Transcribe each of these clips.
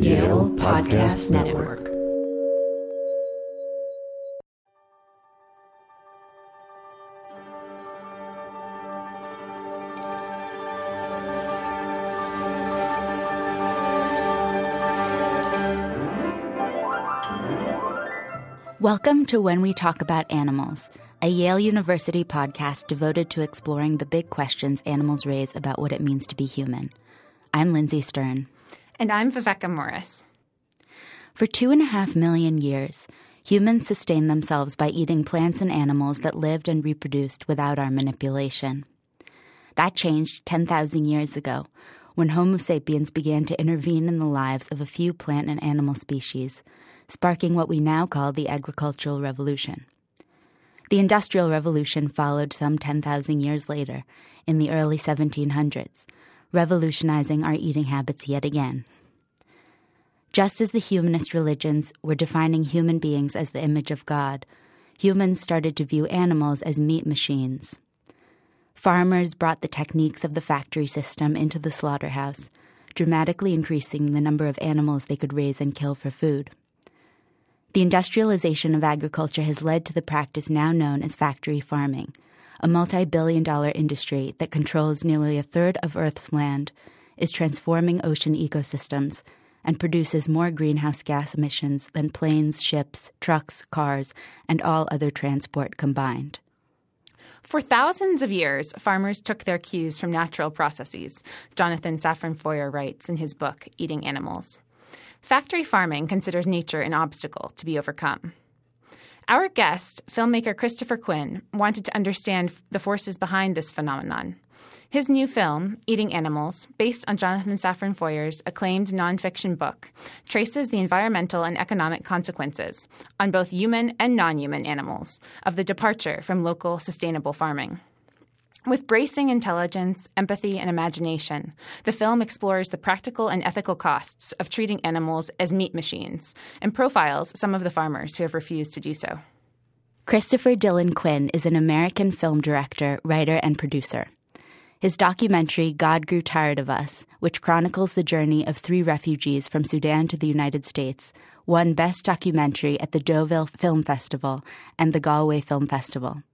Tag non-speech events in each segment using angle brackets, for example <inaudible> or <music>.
Yale Podcast Network. Welcome to When We Talk About Animals, a Yale University podcast devoted to exploring the big questions animals raise about what it means to be human. I'm Lindsay Stern. And I'm Viveca Morris. For two and a half million years, humans sustained themselves by eating plants and animals that lived and reproduced without our manipulation. That changed 10,000 years ago when Homo sapiens began to intervene in the lives of a few plant and animal species sparking what we now call the agricultural revolution. The Industrial Revolution followed some 10,000 years later, in the early 1700s, revolutionizing our eating habits yet again. Just as the humanist religions were defining human beings as the image of God, humans started to view animals as meat machines. Farmers brought the techniques of the factory system into the slaughterhouse, dramatically increasing the number of animals they could raise and kill for food. The industrialization of agriculture has led to the practice now known as factory farming, a multi billion dollar industry that controls nearly a third of Earth's land, is transforming ocean ecosystems, and produces more greenhouse gas emissions than planes, ships, trucks, cars, and all other transport combined. For thousands of years, farmers took their cues from natural processes, Jonathan Safran Foer writes in his book, Eating Animals. Factory farming considers nature an obstacle to be overcome. Our guest, filmmaker Christopher Quinn, wanted to understand the forces behind this phenomenon. His new film, Eating Animals, based on Jonathan Safran Foer's acclaimed nonfiction book, traces the environmental and economic consequences on both human and non human animals of the departure from local sustainable farming. With bracing intelligence, empathy, and imagination, the film explores the practical and ethical costs of treating animals as meat machines and profiles some of the farmers who have refused to do so. Christopher Dillon Quinn is an American film director, writer, and producer. His documentary, God Grew Tired of Us, which chronicles the journey of three refugees from Sudan to the United States, won Best Documentary at the Deauville Film Festival and the Galway Film Festival.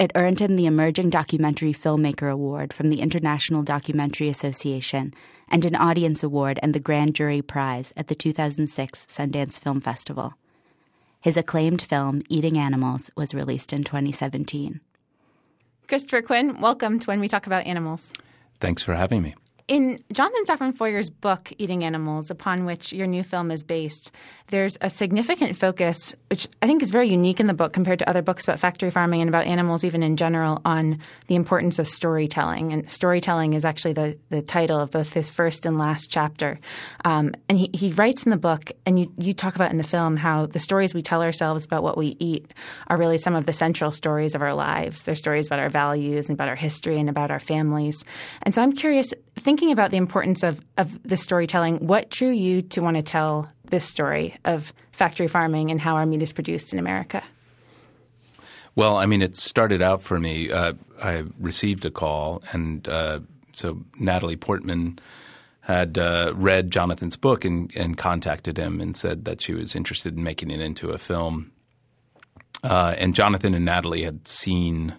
It earned him the Emerging Documentary Filmmaker Award from the International Documentary Association and an Audience Award and the Grand Jury Prize at the 2006 Sundance Film Festival. His acclaimed film, Eating Animals, was released in 2017. Christopher Quinn, welcome to When We Talk About Animals. Thanks for having me. In Jonathan Safran Foer's book, Eating Animals, upon which your new film is based, there's a significant focus, which I think is very unique in the book compared to other books about factory farming and about animals, even in general, on the importance of storytelling. And storytelling is actually the, the title of both his first and last chapter. Um, and he, he writes in the book, and you, you talk about in the film, how the stories we tell ourselves about what we eat are really some of the central stories of our lives. They're stories about our values and about our history and about our families. And so I'm curious, thinking about the importance of, of the storytelling, what drew you to want to tell this story of factory farming and how our meat is produced in America? Well, I mean, it started out for me. Uh, I received a call, and uh, so Natalie Portman had uh, read Jonathan's book and, and, contacted him and said that she was interested in making it into a film. Uh, and Jonathan and Natalie had seen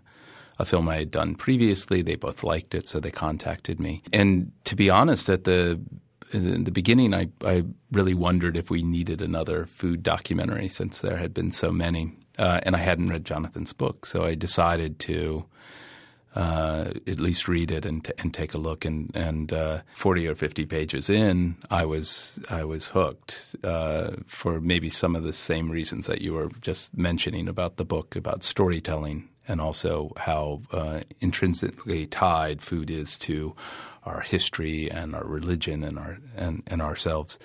a film I had done previously. They both liked it, so they contacted me. And to be honest, at the in the beginning, I, I really wondered if we needed another food documentary since there had been so many. Uh, and I hadn't read Jonathan's book, so I decided to uh, at least read it and, t- and take a look. And, and uh, forty or fifty pages in, I was I was hooked uh, for maybe some of the same reasons that you were just mentioning about the book about storytelling and also how uh, intrinsically tied food is to our history and our religion and our and, and ourselves.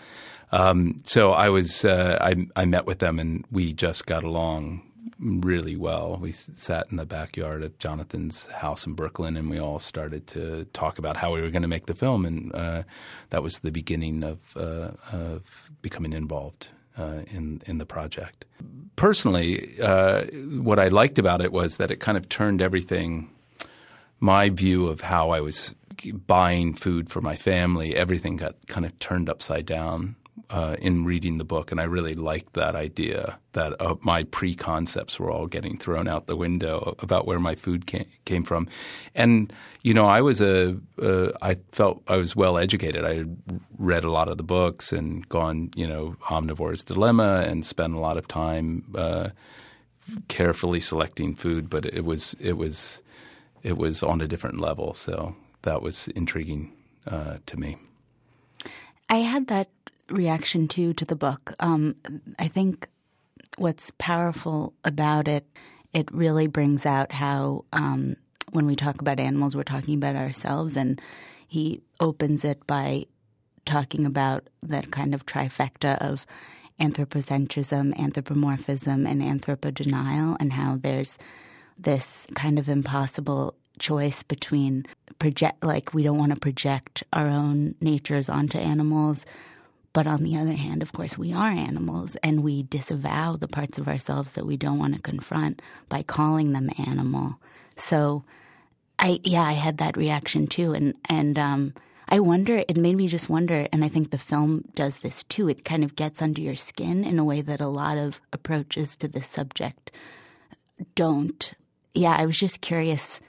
Um, so I was uh, I, I met with them and we just got along really well. We sat in the backyard of Jonathan's house in Brooklyn, and we all started to talk about how we were going to make the film, and uh, that was the beginning of, uh, of becoming involved uh, in in the project. Personally, uh, what I liked about it was that it kind of turned everything. My view of how I was buying food for my family, everything got kind of turned upside down uh, in reading the book, and I really liked that idea that uh, my pre-concepts were all getting thrown out the window about where my food came, came from. And you know, I was a uh, I felt I was well educated. I read a lot of the books and gone, you know, Omnivore's Dilemma, and spent a lot of time uh, carefully selecting food. But it was it was it was on a different level, so that was intriguing uh, to me. I had that reaction too to the book. Um, I think what's powerful about it, it really brings out how um, when we talk about animals, we're talking about ourselves, and he opens it by talking about that kind of trifecta of anthropocentrism, anthropomorphism, and anthropodenial, and how there's this kind of impossible choice between project like we don't want to project our own natures onto animals but on the other hand of course we are animals and we disavow the parts of ourselves that we don't want to confront by calling them animal so i yeah i had that reaction too and and um I wonder, it made me just wonder, and I think the film does this too. It kind of gets under your skin in a way that a lot of approaches to this subject don't. Yeah, I was just curious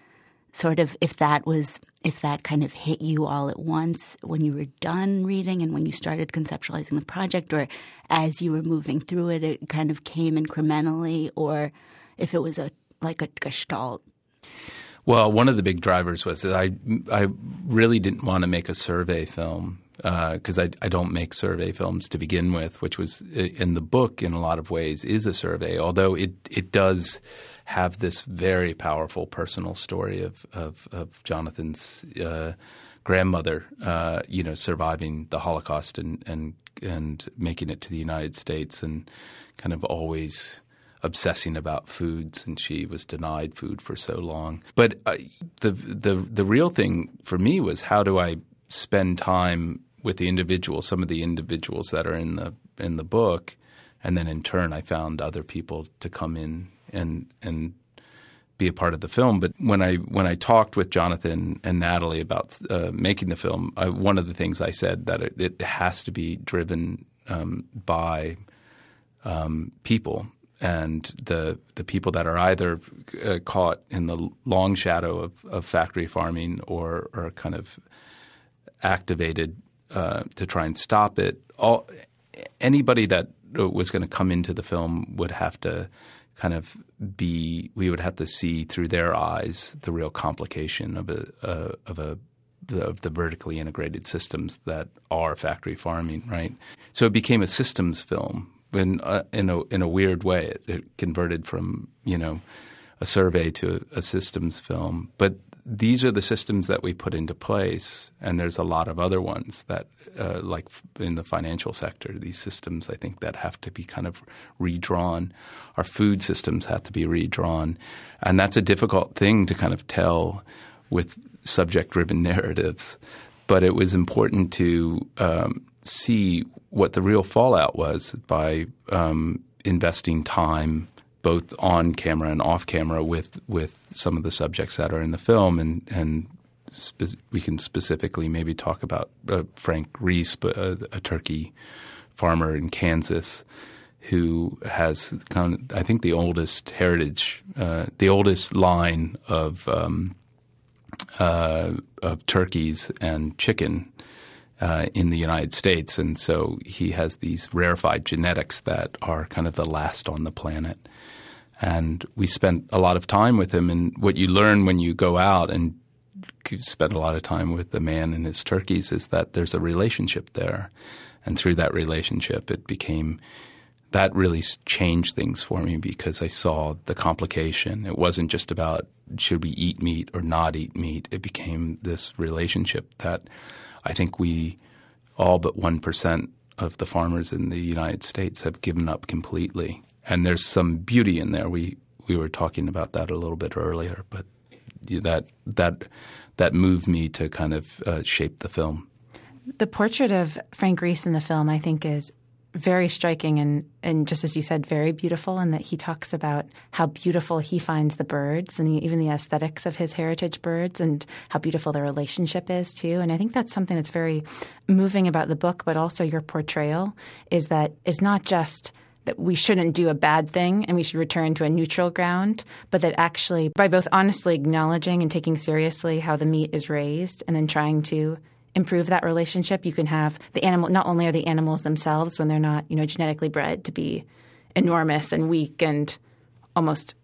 sort of if that was if that kind of hit you all at once when you were done reading and when you started conceptualizing the project or as you were moving through it it kind of came incrementally or if it was a like a gestalt? Well one of the big drivers was that i i really didn't want to make a survey film because uh, I, I don't make survey films to begin with, which was in the book in a lot of ways is a survey, although it it does have this very powerful personal story of of, of Jonathan's uh, grandmother, uh, you know, surviving the Holocaust and and and making it to the United States, and kind of always obsessing about foods, and she was denied food for so long. But uh, the the the real thing for me was how do I spend time with the individuals, some of the individuals that are in the in the book, and then in turn I found other people to come in and and be a part of the film. But when I when I talked with Jonathan and Natalie about uh, making the film, I, one of the things I said that it, it has to be driven um, by um, people and the the people that are either uh, caught in the long shadow of, of factory farming or or kind of activated uh, to try and stop it. All anybody that was going to come into the film would have to kind of be. We would have to see through their eyes the real complication of a uh, of a of the vertically integrated systems that are factory farming, right? So it became a systems film in uh, in a in a weird way. It, it, converted from you know a survey to a systems film, but these are the systems that we put into place, and there's a lot of other ones that, uh, like in the financial sector, these systems I think that have to be kind of redrawn. Our food systems have to be redrawn, and that's a difficult thing to kind of tell with subject-driven <laughs> narratives. But it was important to um, see what the real fallout was by um, investing time both on camera and off camera with with some of the subjects that are in the film, and and spe- we can specifically maybe talk about uh, Frank Reese, a, a, turkey farmer in Kansas, who has kind of, I think the oldest heritage, uh, the oldest line of um, uh, of turkeys and chicken. Uh, in the United States, and so he has these rarefied genetics that are kind of the last on the planet. And we spent a lot of time with him. And what you learn when you go out and spend a lot of time with the man and his turkeys is that there's a relationship there. And through that relationship, it became that really changed things for me because I saw the complication. It wasn't just about should we eat meat or not eat meat. It became this relationship that I think we all but 1% of the farmers in the United States have given up completely and there's some beauty in there. We we were talking about that a little bit earlier, but that that that moved me to kind of uh, shape the film. The portrait of Frank Reese in the film, I think, is very striking and, and just as you said, very beautiful, in that he talks about how beautiful he finds the birds and the, even the aesthetics of his heritage birds and how beautiful their relationship is too. And I think that's something that's very moving about the book, but also your portrayal is that it's not just that we shouldn't do a bad thing and we should return to a neutral ground, but that actually by both honestly acknowledging and taking seriously how the meat is raised and then trying to improve that relationship, you can have the animal. Not only are the animals themselves, when they're not, you know, genetically bred to be enormous and weak and almost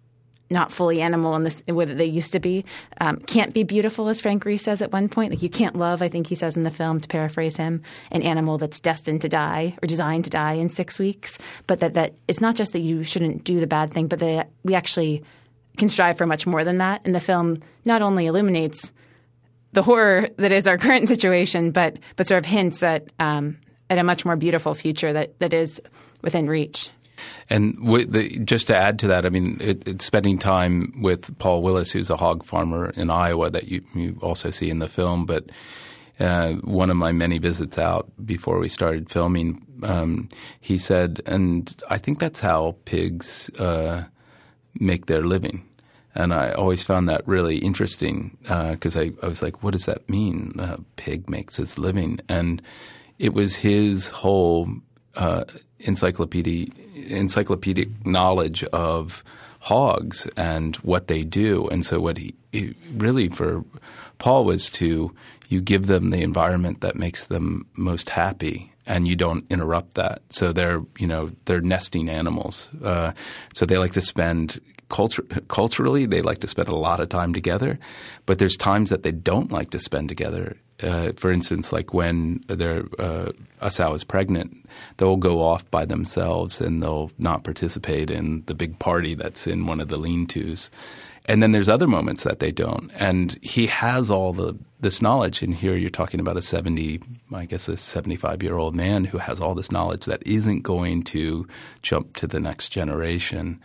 not fully animal in the way that they used to be, um, can't be beautiful, as Frank Reese says at one point. Like you can't love, I think he says in the film, to paraphrase him, an animal that's destined to die or designed to die in six weeks. But that that it's not just that you shouldn't do the bad thing, but that we actually can strive for much more than that. And the film not only illuminates the horror that is our <laughs> current situation, but but sort of hints at um, at a much more beautiful future that that is within reach. And the, just to add to that, I mean, it, it's spending time with Paul Willis, who's a hog farmer in Iowa that you, you also see in the film. But uh, one of my many visits out before we started filming, um, he said, and I think that's how pigs uh, make their living. And I always found that really interesting because uh, I, I, was like, what does that mean? A pig makes its living. And it was his whole uh, encyclopedia, encyclopedic knowledge of hogs and what they do. And so, what he, he really for Paul was to you give them the environment that makes them most happy and you don't interrupt that. So they're you know they're nesting animals. Uh, so they like to spend culture, culturally they like to spend a lot of time together, but there's times that they don't like to spend together. Uh, for instance, like when their uh, a sow is pregnant, they'll go off by themselves and they'll not participate in the big party that's in one of the lean-tos. And then there's other moments that they don't. And he has all the this knowledge. And here you're talking about a 70, I guess a 75 year old man who has all this knowledge that isn't going to jump to the next generation.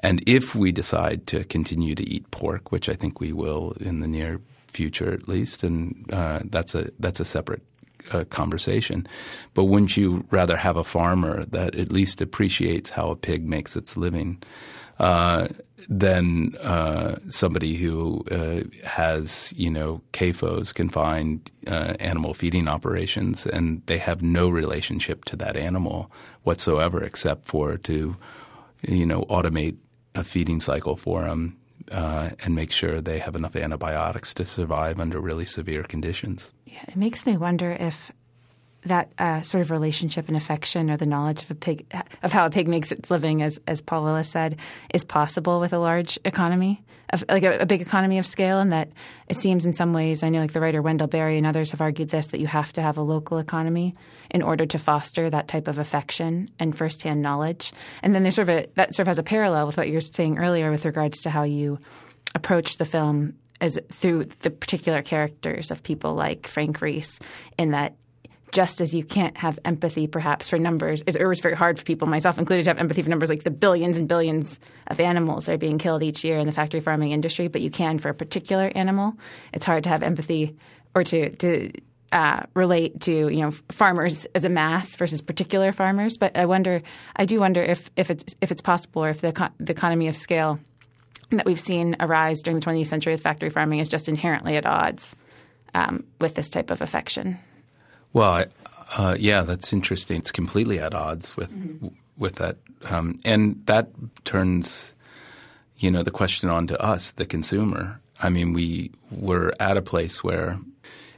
And if we decide to continue to eat pork, which I think we will in the near future at least, and uh, that's a that's a separate uh, conversation. But wouldn't you rather have a farmer that at least appreciates how a pig makes its living? Uh, than uh, somebody who uh, has, you know, CAFOs, confined uh, animal feeding operations, and they have no relationship to that animal whatsoever, except for to, you know, automate a feeding cycle for them uh, and make sure they have enough antibiotics to survive under really severe conditions. Yeah, it makes me wonder if that uh, sort of relationship and affection or the knowledge of a pig of how a pig makes its living as as Paul Willis said is possible with a large economy like a, a, big economy of scale and that it seems in some ways I know like the writer Wendell Berry and others have argued this that you have to have a local economy in order to foster that type of affection and firsthand knowledge. And then there's sort of a that sort of has a parallel with what you were saying earlier with regards to how you approach the film as through the particular characters of people like Frank Reese in that just as you can't have empathy perhaps for numbers, it was very hard for people, myself included, to have empathy for numbers like the billions and billions of animals that are being killed each year in the factory farming industry, but you can for a particular animal. It's hard to have empathy or to, to uh, relate to you know farmers as a mass versus particular farmers. But I wonder, I do wonder if if it's if it's possible or if the the economy of scale that we've seen arise during the 20th century with factory farming is just inherently at odds um, with this type of affection. Well, I, uh, yeah, that's interesting. It's completely at odds with mm-hmm. with that, um, and that turns, you know, the question on to us, the consumer. I mean, we were at a place where,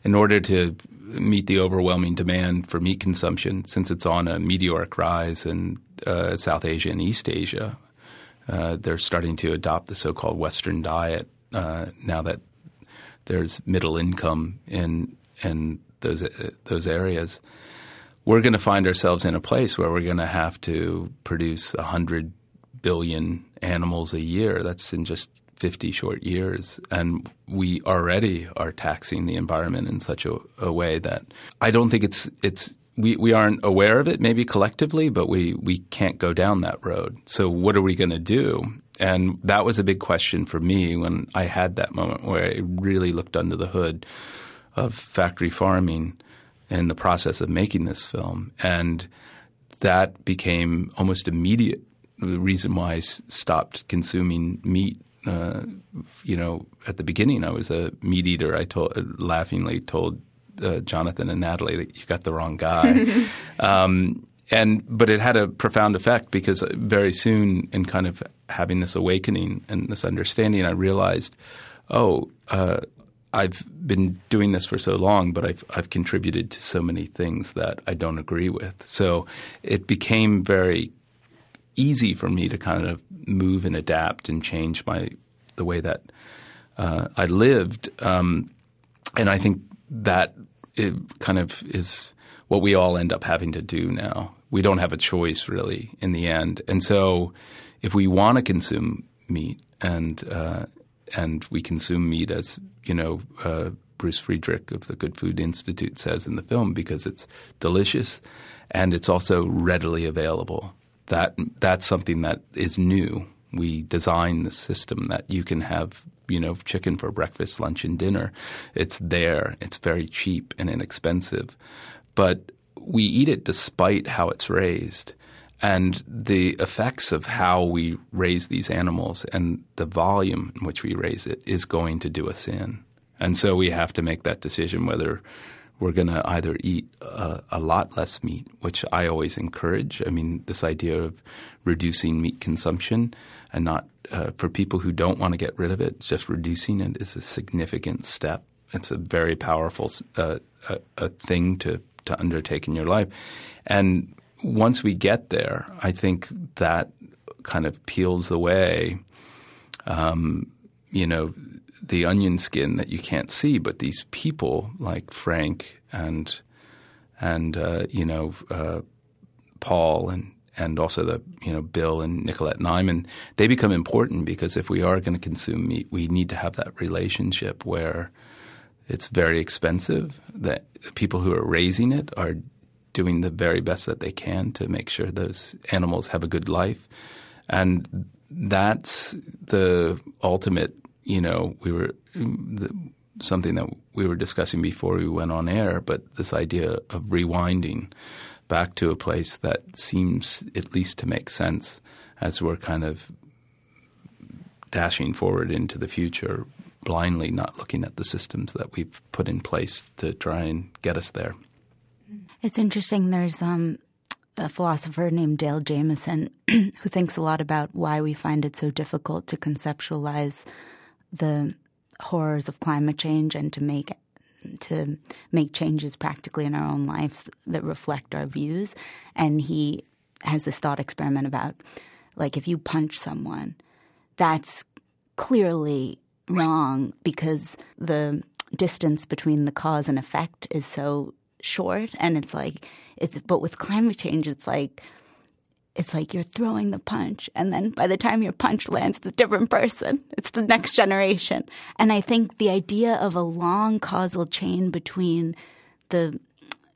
in order to meet the overwhelming demand for meat consumption, since it's on a meteoric rise in uh, South Asia and East Asia, uh, they're starting to adopt the so-called Western diet uh, now that there's middle income in in those those areas, we're going to find ourselves in a place where we're going to have to produce hundred billion animals a year. That's in just 50 short years. And we already are taxing the environment in such a, a, way that I don't think it's it's we, we aren't aware of it maybe collectively, but we, we can't go down that road. So what are we going to do? And that was a big question for me when I had that moment where I really looked under the hood of factory farming in the process of making this film. And that became almost immediate. The reason why I stopped consuming meat. Uh, you know, at the beginning, I was a meat eater. I told laughingly told uh, Jonathan and Natalie that you got the wrong guy. <laughs> um, and but it had a profound effect because very soon, in kind of having this awakening and this understanding, I realized, oh, uh, I've been doing this for so long, but I've I've contributed to so many things that I don't agree with. So it became very easy for me to kind of move and adapt and change my the way that uh, I lived. Um, and I think that it kind of is what we all end up having to do now. We don't have a choice really in the end. And so if we want to consume meat and uh, and we consume meat as you know uh, Bruce Friedrich of the Good Food Institute says in the film because it's delicious and it's also readily available. That that's something that is new. We design the system that you can have you know chicken for breakfast, lunch, and dinner. It's there. It's very cheap and inexpensive, but we eat it despite how it's raised and the effects of how we raise these animals and the volume in which we raise it is going to do us in. And so we have to make that decision whether we're going to either eat a, a, lot less meat, which I always encourage. I mean, this idea of reducing meat consumption and not uh, for people who don't want to get rid of it, just reducing it is a significant step. It's a very powerful uh, a, a thing to to undertake in your life. And once we get there, I think that kind of peels away, um, you know, the onion skin that you can't see. But these people like Frank and and uh, you know uh, Paul and and also the you know Bill and Nicolette Niman, they become important because if we are going to consume meat, we need to have that relationship where it's very expensive. That the people who are raising it are doing the very best that they can to make sure those animals have a good life, and that's the ultimate. You know, we were the, something that we were discussing before we went on air, but this idea of rewinding back to a place that seems at least to make sense as we're kind of dashing forward into the future blindly not looking at the systems that we've put in place to try and get us there. It's interesting. There's um, a philosopher named Dale Jamieson <clears throat> who thinks a lot about why we find it so difficult to conceptualize the horrors of climate change and to make to make changes practically in our own lives that reflect our views. And he has this thought experiment about like if you punch someone, that's clearly wrong because the distance between the cause and effect is so short and it's like it's but with climate change it's like it's like you're throwing the punch and then by the time your punch lands it's a different person. It's the next generation. And i think the idea of a long causal chain between the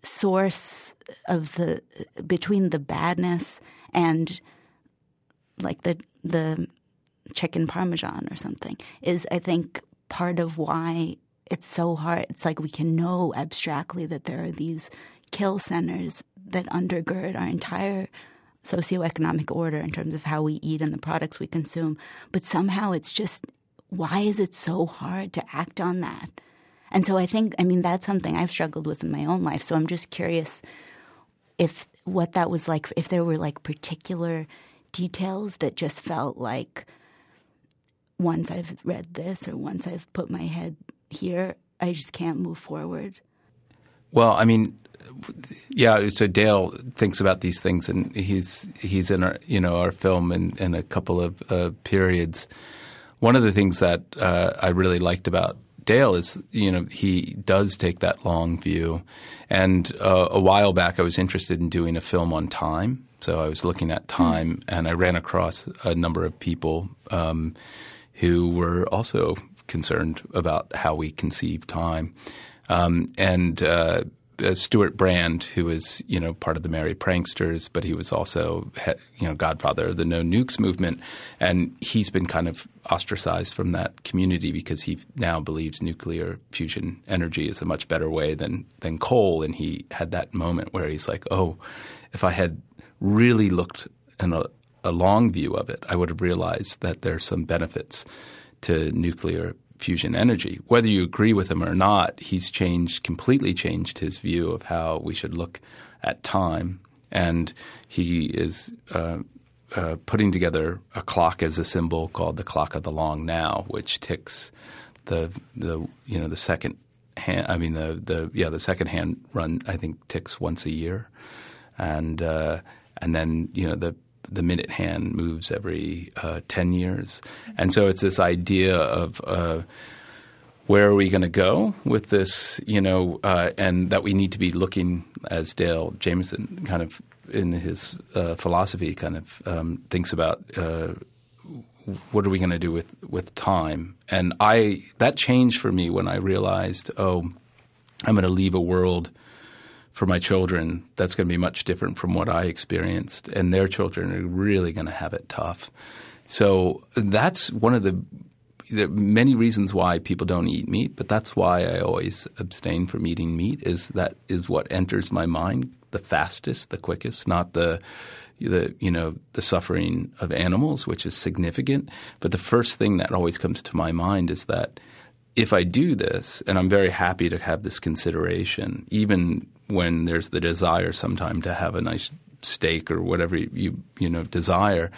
source of the between the badness and like the the chicken parmesan or something is I think part of why it's so hard. It's like we can know abstractly that there are these kill centers that undergird our entire socioeconomic order in terms of how we eat and the products we consume. But somehow it's just why is it so hard to act on that? And so I think, I mean, that's something I've struggled with in my own life. So I'm just curious if what that was like, if there were like particular details that just felt like once I've read this or once I've put my head here, I just can't move forward. Well, I mean, yeah. So Dale thinks about these things, and he's he's in our you know our film in, in a couple of uh, periods. One of the things that uh, I really liked about Dale is you know he does take that long view, and uh, a while back I was interested in doing a film on time. So I was looking at time, mm. and I ran across a number of people. Um, who were also concerned about how we conceive time. Um, and uh, Stewart Brand, who was you know part of the Merry Pranksters, but he was also you know godfather of the No Nukes movement, and he's been kind of ostracized from that community because he now believes nuclear fusion energy is a much better way than than coal, and he had that moment where he's like, oh, if I had really looked in a, a long view of it, I would have realized that there's some benefits to nuclear fusion energy. Whether you agree with him or not, he's changed completely changed his view of how we should look at time, and he is uh, uh, putting together a clock as a symbol called the clock of the long now, which ticks the the you know the second hand. I mean the the yeah the second hand run I think ticks once a year, and uh, and then you know the the minute hand moves every uh, 10 years. And so it's this idea of uh, where are we going to go with this, you know, uh, and that we need to be looking, as Dale Jamieson kind of in his uh, philosophy kind of um, thinks about uh, what are we going to do with, with time. And I that changed for me when I realized, oh, I'm going to leave a world – for my children that's going to be much different from what I experienced, and their children are really going to have it tough. So that's one of the, many reasons why people don't eat meat, but that's why I always abstain from eating meat. Is that is what enters my mind the fastest, the quickest, not the the you know the suffering of animals, which is significant. But the first thing that always comes to my mind is that if I do this, and I'm very happy to have this consideration, even when there's the desire sometime to have a nice steak or whatever you you know desire,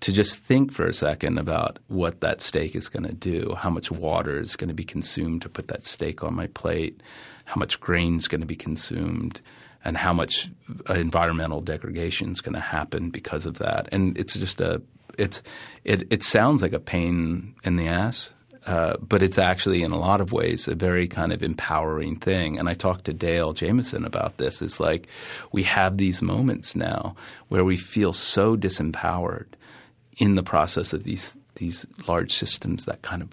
to just think for a second about what that steak is going to do, how much water is going to be consumed to put that steak on my plate, how much grain is going to be consumed, and how much uh, environmental degradation is going to happen because of that. And it's just a it's it it sounds like a pain in the ass uh, but it's actually, in a lot of ways, a very kind of empowering thing. And I talked to Dale Jamieson about this. It's like we have these moments now where we feel so disempowered in the process of these these large systems that kind of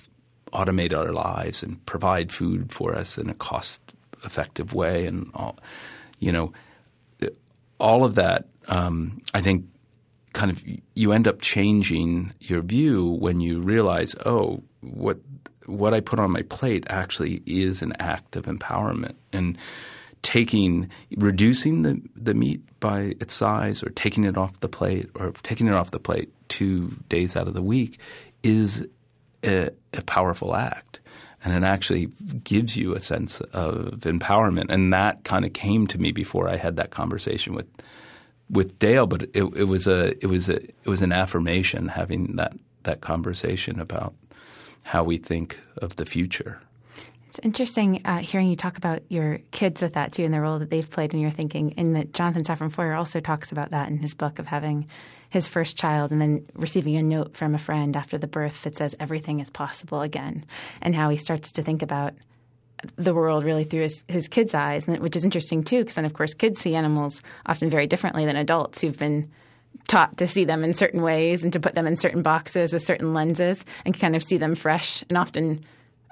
automate our lives and provide food for us in a cost effective way, and all, you know, all of that. Um, I think kind of you end up changing your view when you realize, oh, what what I put on my plate actually is an act of empowerment. And taking reducing the, the meat by its size or taking it off the plate or taking it off the plate two days out of the week is a, a powerful act. And it actually gives you a sense of empowerment. And that kind of came to me before I had that conversation with with Dale but it, it was a it was a it was an affirmation having that that conversation about how we think of the future. It's interesting uh, hearing you talk about your kids with that too and the role that they've played in your thinking. And that Jonathan Safran Foer also talks about that in his book of having his first child and then receiving a note from a friend after the birth that says everything is possible again, and how he starts to think about the world really through his, his kids' eyes, which is interesting too, because then of course kids see animals often very differently than adults who've been taught to see them in certain ways and to put them in certain boxes with certain lenses and kind of see them fresh and often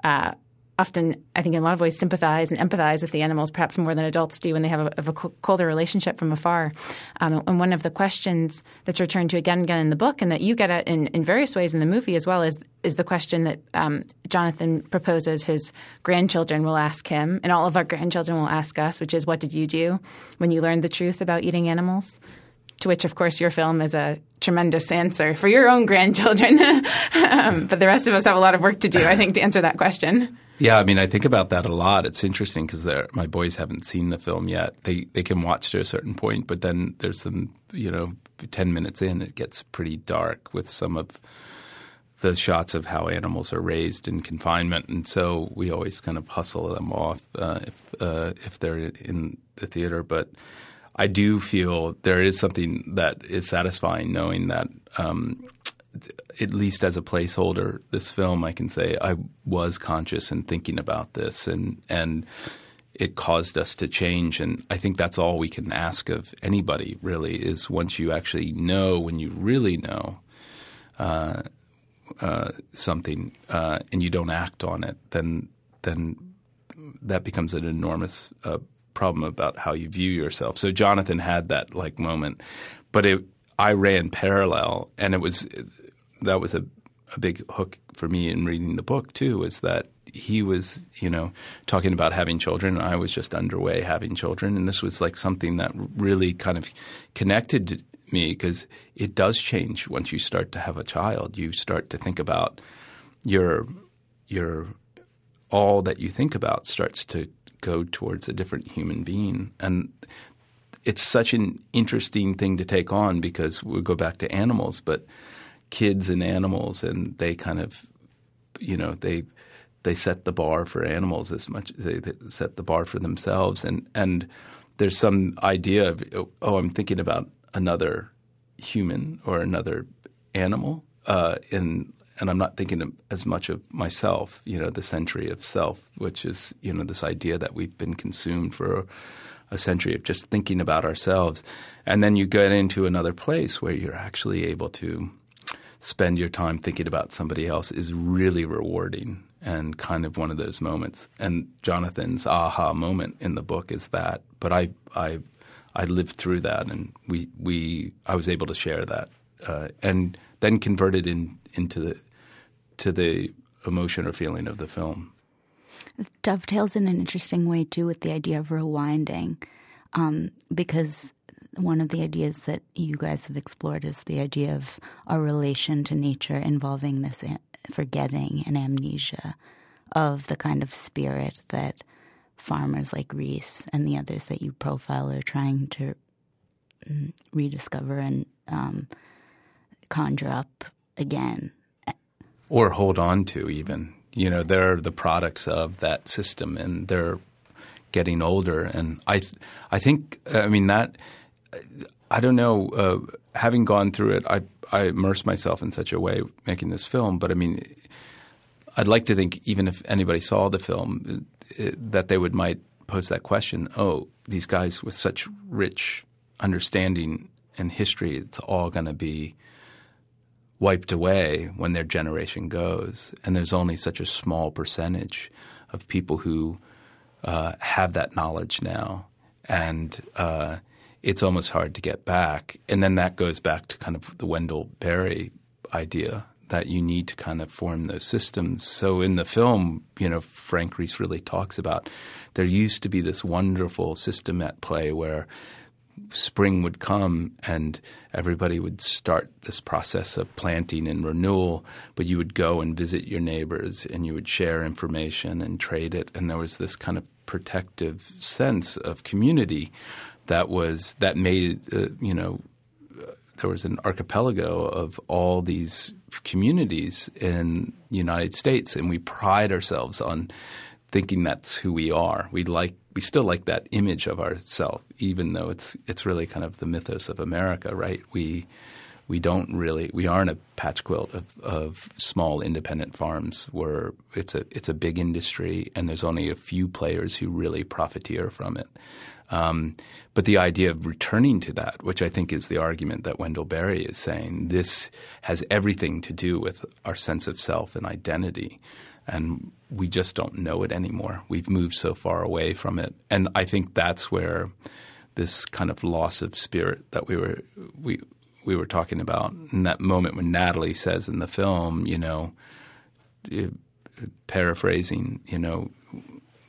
uh, often I think in a lot of ways sympathize and empathize with the animals perhaps more than adults do when they have a, a colder relationship from afar. Um, and one of the questions that's returned to again and again in the book and that you get at in, in various ways in the movie as well is is the question that um, Jonathan proposes his grandchildren will ask him and all of our grandchildren will ask us, which is what did you do when you learned the truth about eating animals? to which, of course, your film is a tremendous answer for your own grandchildren. <laughs> um, but the rest of us have a lot of work to do, I think, to answer that question. Yeah, I mean, I think about that a lot. It's interesting because my boys haven't seen the film yet. They they can watch to a certain point, but then there's some, you know, ten minutes in, it gets pretty dark with some of the shots of how animals are raised in confinement, and so we always kind of hustle them off uh, if uh, if they're in the theater, but. I do feel there is something that is satisfying knowing that, um, at least as a placeholder, this film, I can say I was conscious and thinking about this, and and it caused us to change. And I think that's all we can ask of anybody. Really, is once you actually know, when you really know. Uh, uh, something uh, and you don't act on it, then then that becomes an enormous uh, problem about how you view yourself. So Jonathan had that like moment, but it, I ran parallel, and it was that was a, a big hook for me in reading the book too. Is that he was you know talking about having children, and I was just underway having children, and this was like something that really kind of connected me because it does change once you start to have a child. You start to think about your your all that you think about starts to go towards a different human being, and it's such an interesting thing to take on because we go back to animals, but kids and animals, and they kind of, you know, they they set the bar for animals as much as they, set the bar for themselves, and and there's some idea of oh, I'm thinking about another human or another animal, uh, in and I'm not thinking as much of myself, you know, the century of self, which is, you know, this idea that we've been consumed for a century of just thinking about ourselves. And then you get into another place where you're actually able to spend your time thinking about somebody else is really rewarding and kind of one of those moments. And Jonathan's aha moment in the book is that. But I, I, I lived through that, and we, we, I was able to share that, uh, and then converted in into the to the emotion or feeling of the film. It dovetails in an interesting way too with the idea of rewinding, um, because one of the ideas that you guys have explored is the idea of our relation to nature involving this forgetting and amnesia of the kind of spirit that farmers like Reese and the others that you profile are trying to mm, rediscover and um, conjure up again or hold on to even. You know, they're the products of that system, and they're getting older. And I, I think, I mean that. I don't know. Uh, having gone through it, I I immersed myself in such a way making this film. But I mean, I'd like to think even if anybody saw the film, it, that they would might pose that question. Oh, these guys with such rich understanding and history, it's all going to be wiped away when their generation goes. And there's only such a small percentage of people who uh, have that knowledge now. And uh, it's almost hard to get back. And then that goes back to kind of the Wendell Berry idea that you need to kind of form those systems. So in the film, you know, Frank Reese really talks about there used to be this wonderful system at play where spring would come and everybody would start this process of planting and renewal, but you would go and visit your neighbors and you would share information and trade it. And there was this kind of protective sense of community that was that made uh, you know there was an archipelago of all these communities in the United States, and we pride ourselves on thinking that's who we are. We like we still like that image of ourselves, even though it's it's really kind of the mythos of America, right? We we don't really we aren't a patch quilt of, of small independent farms where it's a it's a big industry and there's only a few players who really profiteer from it. Um, but the idea of returning to that, which I think is the argument that Wendell Berry is saying, this has everything to do with our sense of self and identity and we just don't know it anymore. We've moved so far away from it, and I think that's where this kind of loss of spirit that we were we we were talking about in that moment when Natalie says in the film, you know, paraphrasing, you know,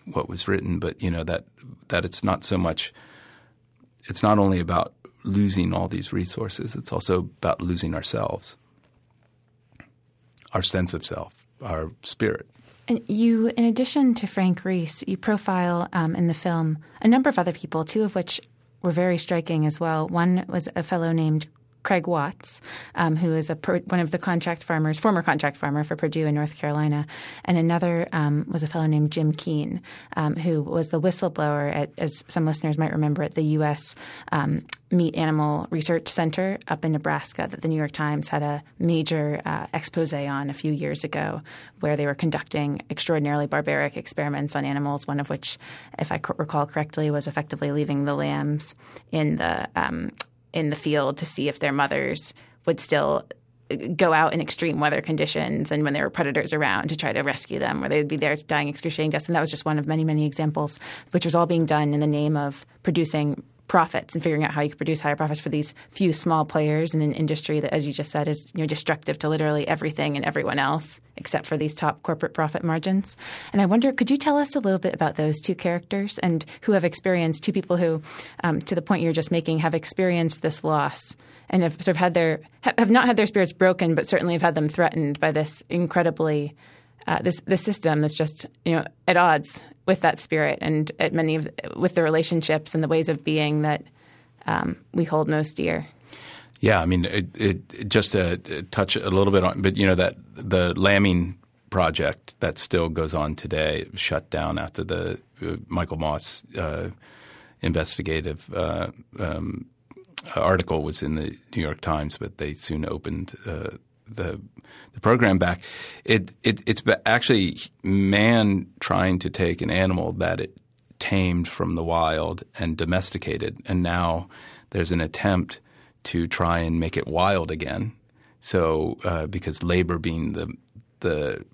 what was written, but you know that that it's not so much. It's not only about losing all these resources; it's also about losing ourselves, our sense of self our spirit. And you, in addition to Frank Reese, you profile um, in the film a number of other people, two of which were very striking as well. One was a fellow named Craig Watts, um, who is a one of the contract farmers, former contract farmer for Perdue in North Carolina, and another um, was a fellow named Jim Keen, um, who was the whistleblower at, as some listeners might remember, at the U.S. Um, Meat Animal Research Center up in Nebraska that the New York Times had a major uh, expose on a few years ago, where they were conducting extraordinarily barbaric experiments on animals. One of which, if I recall correctly, was effectively leaving the lambs in the um, in the field to see if their mothers would still uh, go out in extreme weather conditions and when there were predators around to try to rescue them, or they would be there dying excruciating deaths. And that was just one of many, many examples, which was all being done in the name of producing profits and figuring out how you can produce higher profits for these few small players in an industry that, as you just said, is you know destructive to literally everything and everyone else except for these top corporate profit margins. And I wonder, could you tell us a little bit about those two characters and who have experienced two people who, um, to the point you're just making, have experienced this loss and have sort of had their have not had their spirits broken, but certainly have had them threatened by this incredibly uh, this the system is just you know at odds with that spirit and at many of with the relationships and the ways of being that um, we hold most dear. Yeah, I mean, it, it just to touch a little bit on, but you know that the lambing project that still goes on today shut down after the uh, Michael Moss uh, investigative uh, um, article was in the New York Times, but they soon opened uh, the the program back. It, it it's actually man trying to take an animal that it tamed from the wild and domesticated, and now there's an attempt to try and make it wild again. So uh, because labor being the the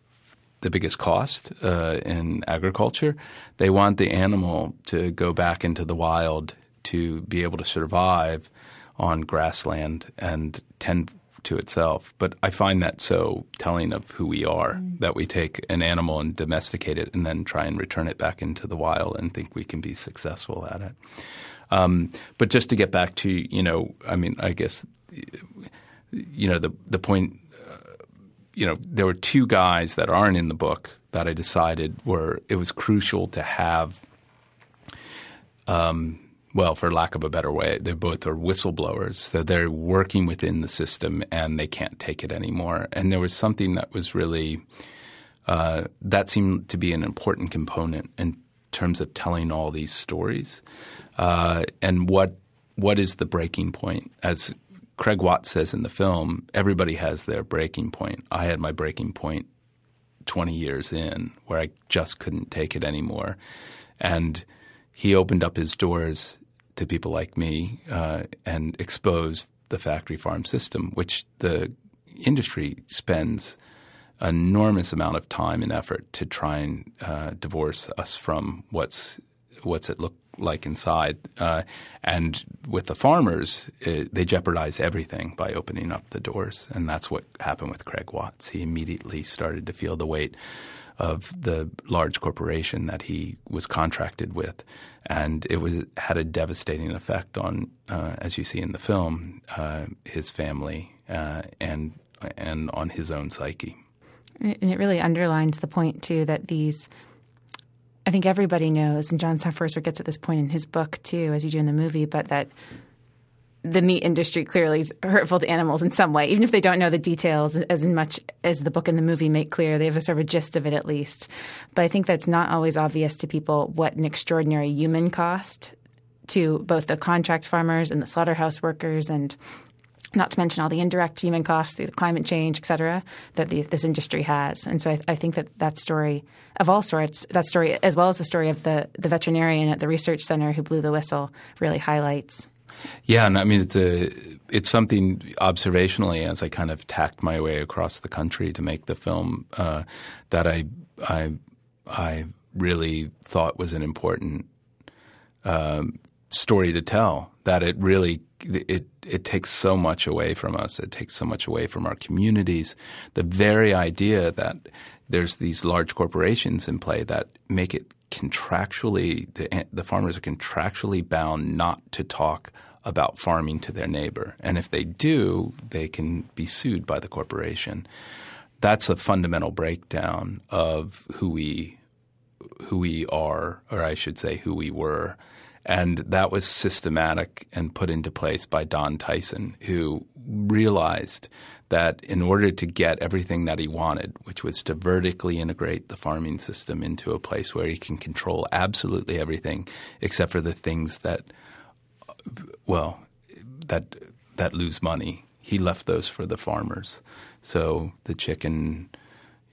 the biggest cost uh, in agriculture, they want the animal to go back into the wild to be able to survive on grassland and tend to itself. But I find that so telling of who we are mm. that we take an animal and domesticate it and then try and return it back into the wild and think we can be successful at it. Um, but just to get back to, you know, I mean, I guess, you know, the, the point, uh, you know, there were two guys that aren't in the book that I decided were, it was crucial to have um, well, for lack of a better way, they both are whistleblowers. They're working within the system and they can't take it anymore. And there was something that was really uh, that seemed to be an important component in terms of telling all these stories. Uh, and what what is the breaking point? As Craig Watts says in the film, everybody has their breaking point. I had my breaking point 20 years in where I just couldn't take it anymore. And he opened up his doors to people like me uh, and expose the factory farm system, which the industry spends enormous amount of time and effort to try and uh, divorce us from what's what's it look like inside. Uh, and with the farmers, it, they jeopardize everything by opening up the doors, and that's what happened with Craig Watts. He immediately started to feel the weight of the large corporation that he was contracted with, and it was had a devastating effect on, uh, as you see in the film, uh, his family uh, and and on his own psyche. And it really underlines the point too that these. I think everybody knows, and John Safran gets at this point in his book too, as you do in the movie, but that the meat industry clearly is hurtful to animals in some way, even if they don't know the details as much as the book and the movie make clear. They have a sort of gist of it at least. But I think that's not always obvious to people what an extraordinary human cost to both the contract farmers and the slaughterhouse workers and not to mention all the indirect human costs, the climate change, et cetera, that the, this industry has. And so I, I, think that that story of all sorts, that story, as well as the story of the, the veterinarian at the research center who blew the whistle, really highlights yeah, and I mean it's a it's something observationally as I kind of tacked my way across the country to make the film uh, that I I I really thought was an important um, story to tell. That it really it it takes so much away from us. It takes so much away from our communities. The very idea that there's these large corporations in play that make it contractually the, the farmers are contractually bound not to talk about farming to their neighbor. And if they do, they can be sued by the corporation. That's a fundamental breakdown of who we who we are, or I should say who we were. And that was systematic and put into place by Don Tyson, who realized that in order to get everything that he wanted, which was to vertically integrate the farming system into a place where he can control absolutely everything except for the things that – well, that that lose money. He left those for the farmers. So the chicken,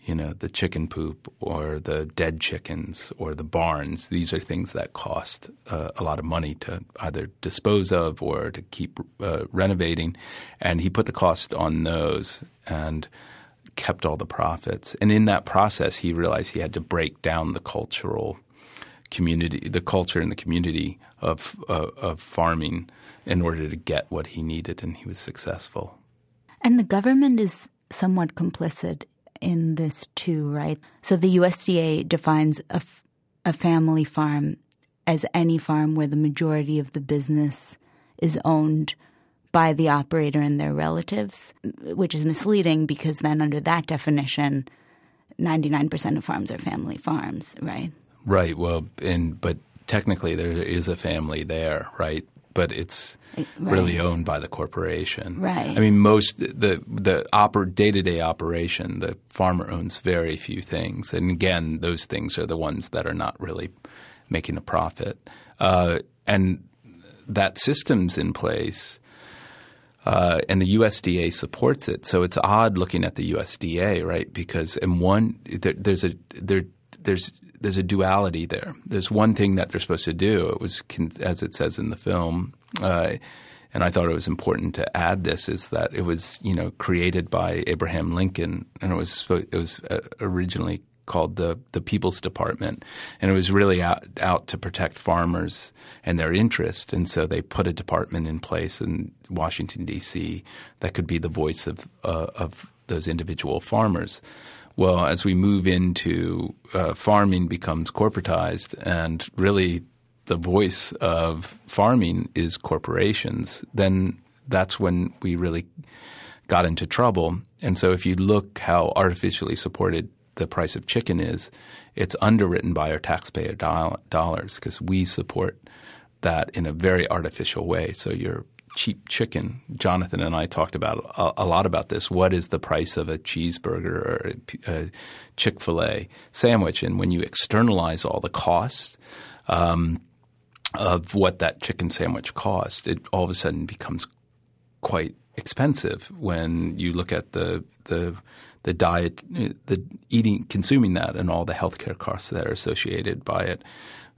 you know, the chicken poop or the dead chickens or the barns, these are things that cost uh, a lot of money to either dispose of or to keep uh, renovating. And he put the cost on those and kept all the profits. And in that process, he realized he had to break down the cultural community, the culture and the community of uh, of farming in order to get what he needed, and he was successful. And the government is somewhat complicit in this too, right? So the USDA defines a, a family farm as any farm where the majority of the business is owned by the operator and their relatives, which is misleading because then under that definition, 99% of farms are family farms, right? Right. Well, and but technically there is a family there, right? But it's right. really owned by the corporation. Right. I mean, most the the oper, day-to-day operation, the farmer owns very few things, and again, those things are the ones that are not really making a profit. Uh, and that system's in place. Uh, and the USDA supports it. So it's odd looking at the USDA, right? Because in one, there, there's a there, there's there's a duality there. There's one thing that they're supposed to do. It was, as it says in the film, uh, and I thought it was important to add this is that it was you know created by Abraham Lincoln, and it was it was uh, originally called the the People's Department, and it was really out out to protect farmers and their interest. And so they put a department in place in Washington D.C. that could be the voice of uh, of those individual farmers. Well, as we move into uh, farming becomes corporatized, and really the voice of farming is corporations, then that's when we really got into trouble. And so if you look how artificially supported the price of chicken is, it's underwritten by our taxpayer dollars because we support that in a very artificial way. So you're cheap chicken. Jonathan and I talked about a, a lot about this. What is the price of a cheeseburger or a, Chick Fil A sandwich? And when you externalize all the costs um, of what that chicken sandwich cost, it all of a sudden becomes quite expensive when you look at the the the diet, the eating, consuming that, and all the healthcare costs that are associated by it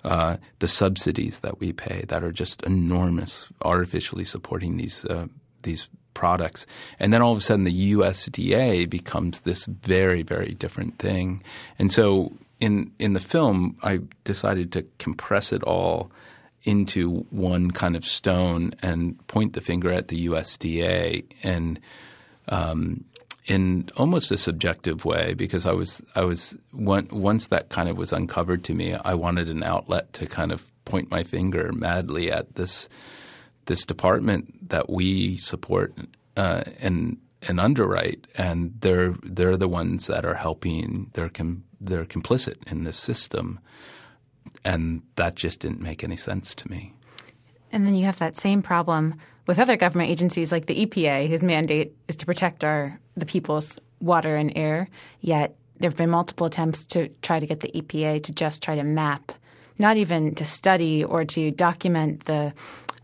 uh, the subsidies that we pay that are just enormous, artificially supporting these uh, these products, and then all of a sudden the USDA becomes this very very different thing, and so in in the film I decided to compress it all into one kind of stone and point the finger at the USDA and um, in almost a subjective way because I was I was once that kind of was uncovered to me, I wanted an outlet to kind of point my finger madly at this this department that we support uh, and and underwrite, and they're they're the ones that are helping. They're com- they're complicit in this system, and that just didn't make any sense to me. And then you have that same problem with other government agencies like the EPA, whose mandate is to protect our the people's water and air. Yet there have been multiple attempts to try to get the EPA to just try to map, not even to study or to document the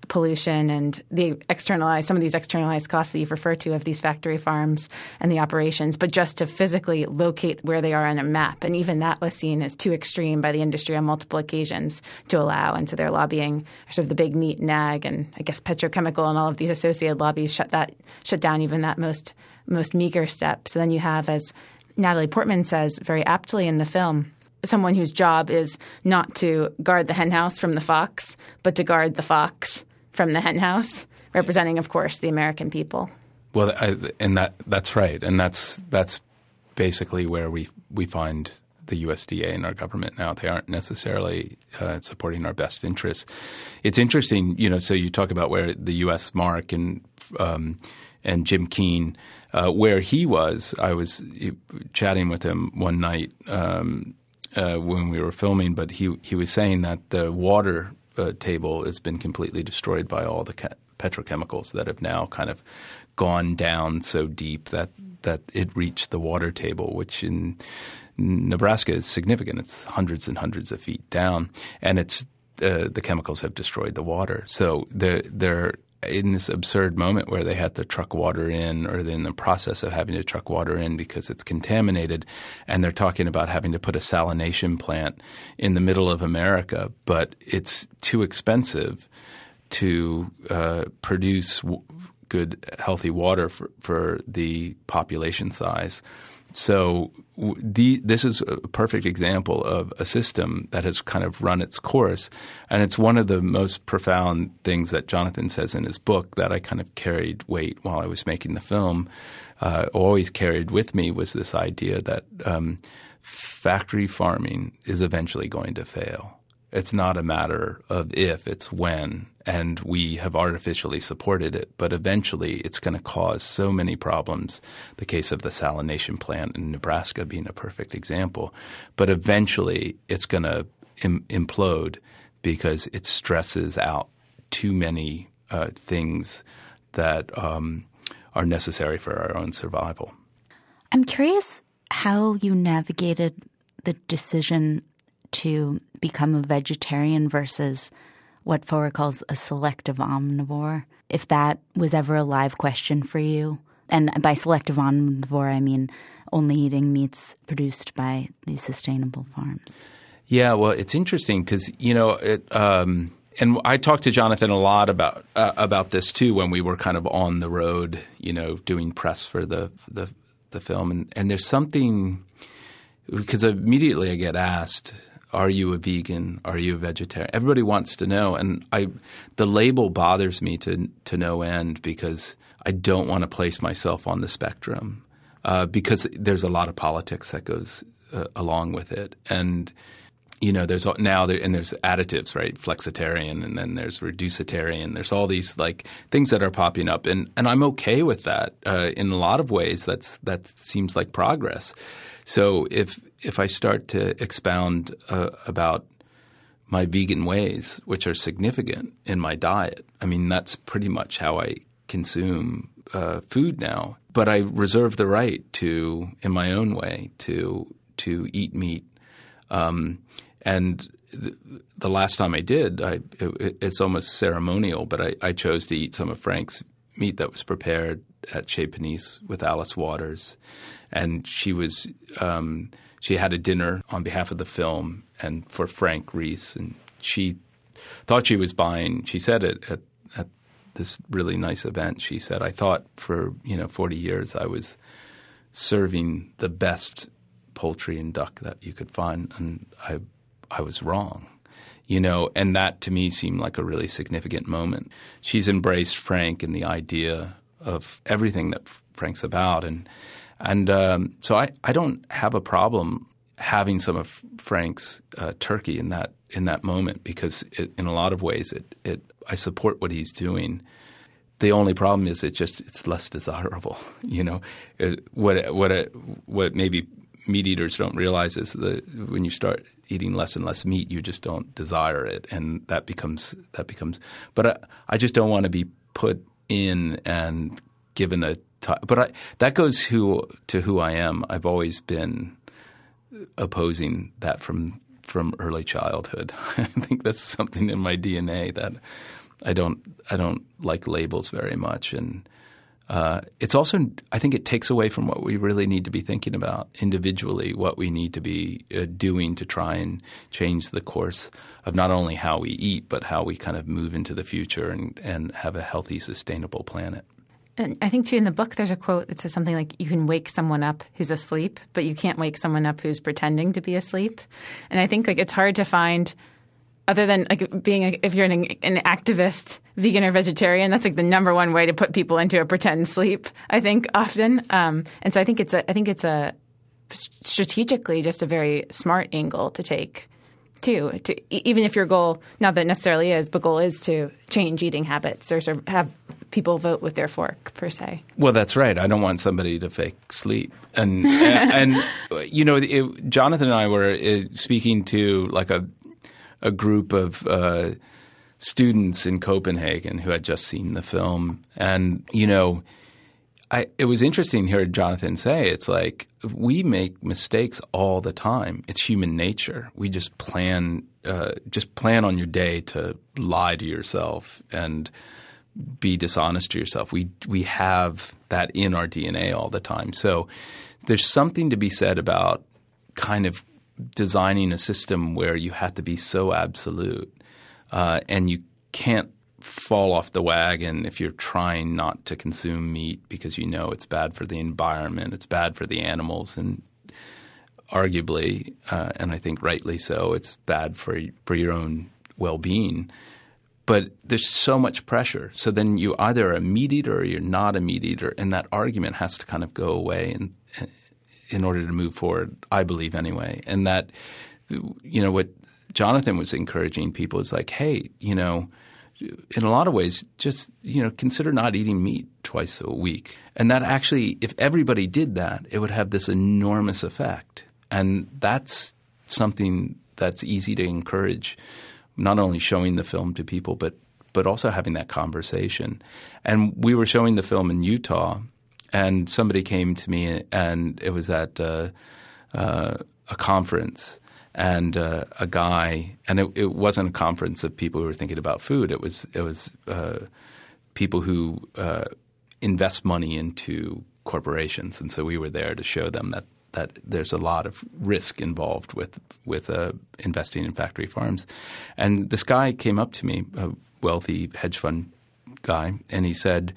pollution and the externalized some of these externalized costs that you've referred to of these factory farms and the operations, but just to physically locate where they are on a map. And even that was seen as too extreme by the industry on multiple occasions to allow. And so they're lobbying sort of the big meat and and I guess petrochemical and all of these associated lobbies shut that shut down even that most most meager step. So then you have as Natalie Portman says very aptly in the film, someone whose job is not to guard the henhouse from the fox, but to guard the fox from the henhouse, representing, of course, the American people. Well, I, and that that's right, and that's that's basically where we we find the USDA and our government now. They aren't necessarily uh, supporting our best interests. It's interesting, you know. So you talk about where the U.S. MARC and um, and Jim Keen, uh, where he was. I was chatting with him one night um, uh, when we were filming, but he he was saying that the water uh, table has been completely destroyed by all the ca- petrochemicals that have now kind of gone down so deep that that it reached the water table, which in Nebraska is significant. It's hundreds and hundreds of feet down, and it's uh, the chemicals have destroyed the water. So they're they're in this absurd moment where they had to truck water in or they're in the process of having to truck water in because it's contaminated and they're talking about having to put a salination plant in the middle of America but it's too expensive to uh, produce w- good healthy water for, for the population size so the, this is a perfect example of a system that has kind of run its course, and it's one of the most profound things that Jonathan says in his book that I kind of carried weight while I was making the film. Uh, always carried with me was this idea that um, factory farming is eventually going to fail. It's not a matter of if, it's when. And we have artificially supported it, but eventually it's going to cause so many problems. The case of the salination plant in Nebraska being a perfect example. But eventually it's going to Im- implode because it stresses out too many uh, things that um, are necessary for our own survival. I'm curious how you navigated the decision to become a vegetarian versus what Foer calls a selective omnivore, if that was ever a live question for you. And by selective omnivore, I mean only eating meats produced by these sustainable farms. Yeah, well, it's interesting because you know it. Um, and I talked to Jonathan a lot about uh, about this too when we were kind of on the road, you know, doing press for the the, the film. And, and there's something because immediately I get asked, "Are you a vegan? Are you a vegetarian?" Everybody wants to know, and I the label bothers me to to no end because I don't want to place myself on the spectrum uh, because there's a lot of politics that goes uh, along with it, and you know, there's now there and there's additives, right? Flexitarian, and then there's reducetarian. There's all these like things that are popping up, and and I'm okay with that. Uh, in a lot of ways, that's that seems like progress. So if if I start to expound uh, about my vegan ways, which are significant in my diet, I mean that's pretty much how I consume uh, food now. But I reserve the right to, in my own way, to to eat meat. Um, and the, the, last time I did, I, it, it's almost ceremonial, but I, I, chose to eat some of Frank's meat that was prepared at Chez Panisse with Alice Waters, and she was um, she had a dinner on behalf of the film and for Frank Reese, and she thought she was buying. She said it at, at this really nice event. She said, "I thought for you know forty years I was serving the best poultry and duck that you could find, and I I was wrong." you know, and that to me seemed like a really significant moment. She's embraced Frank and the idea of everything that Frank's about, and and um, so I, I don't have a problem having some of Frank's uh, turkey in that in that moment because it, in a lot of ways it, it I support what he's doing. The only problem is it just it's less desirable. <laughs> You know, it, what what a, what maybe meat eaters don't realize is that when you start eating less and less meat, you just don't desire it, and that becomes that becomes. But I, I just don't want to be put in and given a. T- but I, that goes who to who I am. I've always been opposing that from from early childhood. <laughs> I think that's something in my DNA that I don't I don't like labels very much, and uh, it's also, I think, it takes away from what we really need to be thinking about individually, what we need to be uh, doing to try and change the course of not only how we eat, but how we kind of move into the future and, and have a healthy, sustainable planet. And I think too in the book there's a quote that says something like you can wake someone up who's asleep, but you can't wake someone up who's pretending to be asleep. And I think like it's hard to find other than like being a, if you're an, an activist vegan or vegetarian that's like the number one way to put people into a pretend sleep i think often. Um, and so i think it's a i think it's a strategically just a very smart angle to take too to even if your goal not that necessarily is but goal is to change eating habits or sort of have people vote with their fork per se. Well that's right. I don't want somebody to fake sleep. And and, <laughs> and you know it, jonathan and i were uh, speaking to like a a group of uh, students in Copenhagen who had just seen the film, and you know, I, it was interesting to hear Jonathan say it's like we make mistakes all the time. It's human nature. We just plan, uh, just plan on your day to lie to yourself and be dishonest to yourself. We we have that in our DNA all the time. So there's something to be said about kind of designing a system where you have to be so absolute uh, and you can't fall off the wagon if you're trying not to consume meat because you know it's bad for the environment, it's bad for the animals, and arguably, uh, and I think rightly so, it's bad for for your own well being. But there's so much pressure. So then you either are a meat eater or you're not a meat eater, and that argument has to kind of go away and in order to move forward. I believe anyway, and that you know what Jonathan was encouraging people is like, hey, you know in a lot of ways, just you know, consider not eating meat twice a week, and that actually, if everybody did that, it would have this enormous effect, and that's something that's easy to encourage. Not only showing the film to people, but but also having that conversation. And we were showing the film in Utah, and somebody came to me, and it was at uh, uh, a conference and uh, a guy, and it, it, wasn't a conference of people who were thinking about food. It was it was uh, people who uh, invest money into corporations, and so we were there to show them that that there's a lot of risk involved with with uh, investing in factory farms. And this guy came up to me, a wealthy hedge fund guy, and he said,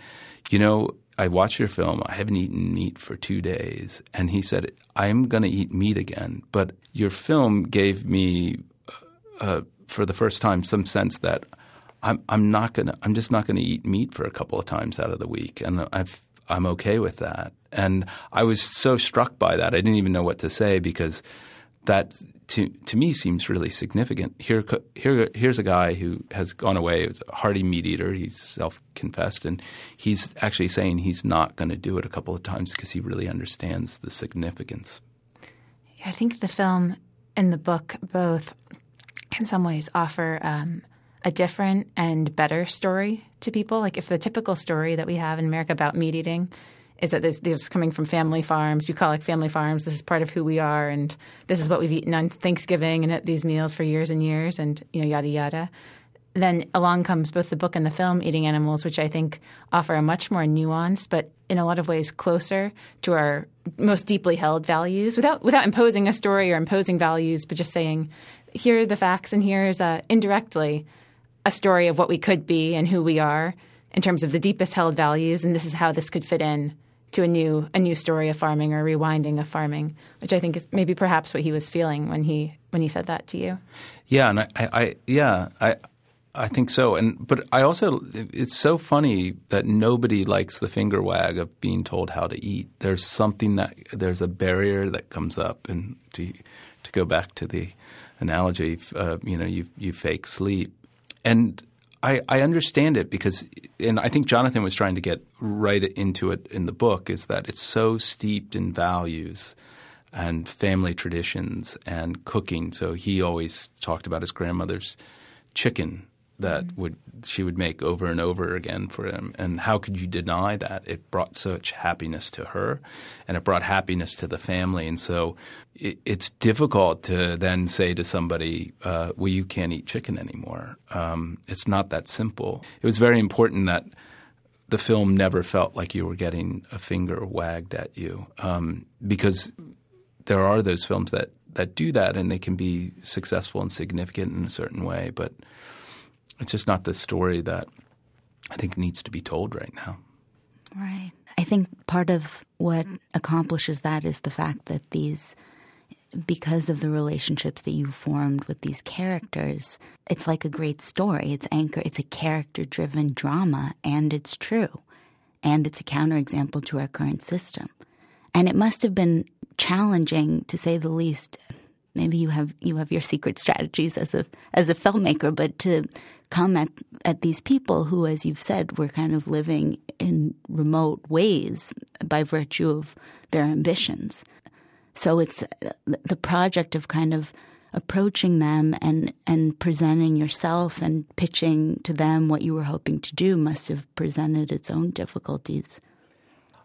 "You know, I watched your film. I haven't eaten meat for two days. And he said, I'm going to eat meat again. But your film gave me, uh, uh, for the first time, some sense that I'm, I'm not going to, I'm just not going to eat meat for a couple of times out of the week. And I've, I'm okay with that. And I was so struck by that. I didn't even know what to say because that to to me seems really significant. Here, here, here's a guy who has gone away. He's a hearty meat eater. He's self confessed, and he's actually saying he's not going to do it a couple of times because he really understands the significance. I think the film and the book both, in some ways, offer um, a different and better story to people. Like if the typical story that we have in America about meat eating is that this, this is coming from family farms, bucolic family farms. This is part of who we are, and this is what we've eaten on Thanksgiving and at these meals for years and years, and you know, yada yada. Then along comes both the book and the film, Eating Animals, which I think offer a much more nuanced, but in a lot of ways closer to our most deeply held values, without without imposing a story or imposing values, but just saying, here are the facts, and here's uh, indirectly a story of what we could be and who we are in terms of the deepest held values, and this is how this could fit in to a new a new story of farming or rewinding of farming, which I think is maybe perhaps what he was feeling when he when he said that to you. Yeah, and I, I yeah I. I think so, and but I also it's so funny that nobody likes the finger wag of being told how to eat. There's something that there's a barrier that comes up, and to to go back to the analogy, uh, you know, you you fake sleep, and I, I understand it because, and I think Jonathan was trying to get right into it in the book, is that it's so steeped in values and family traditions and cooking. So he always talked about his grandmother's chicken that mm-hmm. would she would make over and over again for him. And how could you deny that? It brought such happiness to her, and it brought happiness to the family. And so it, it's difficult to then say to somebody, uh, "Well, you can't eat chicken anymore." Um, it's not that simple. It was very important that the film never felt like you were getting a finger wagged at you, um, because there are those films that that do that, and they can be successful and significant in a certain way, but it's just not the story that I think needs to be told right now. Right. I think part of what accomplishes that is the fact that these because of the relationships that you formed with these characters, it's like a great story. It's anchor it's a character driven drama and it's true. And it's a counterexample to our current system. And it must have been challenging to say the least. Maybe you have you have your secret strategies as a as a filmmaker, but to come at, at these people who, as you've said, were kind of living in remote ways by virtue of their ambitions. So it's the project of kind of approaching them and, and presenting yourself and pitching to them what you were hoping to do must have presented its own difficulties.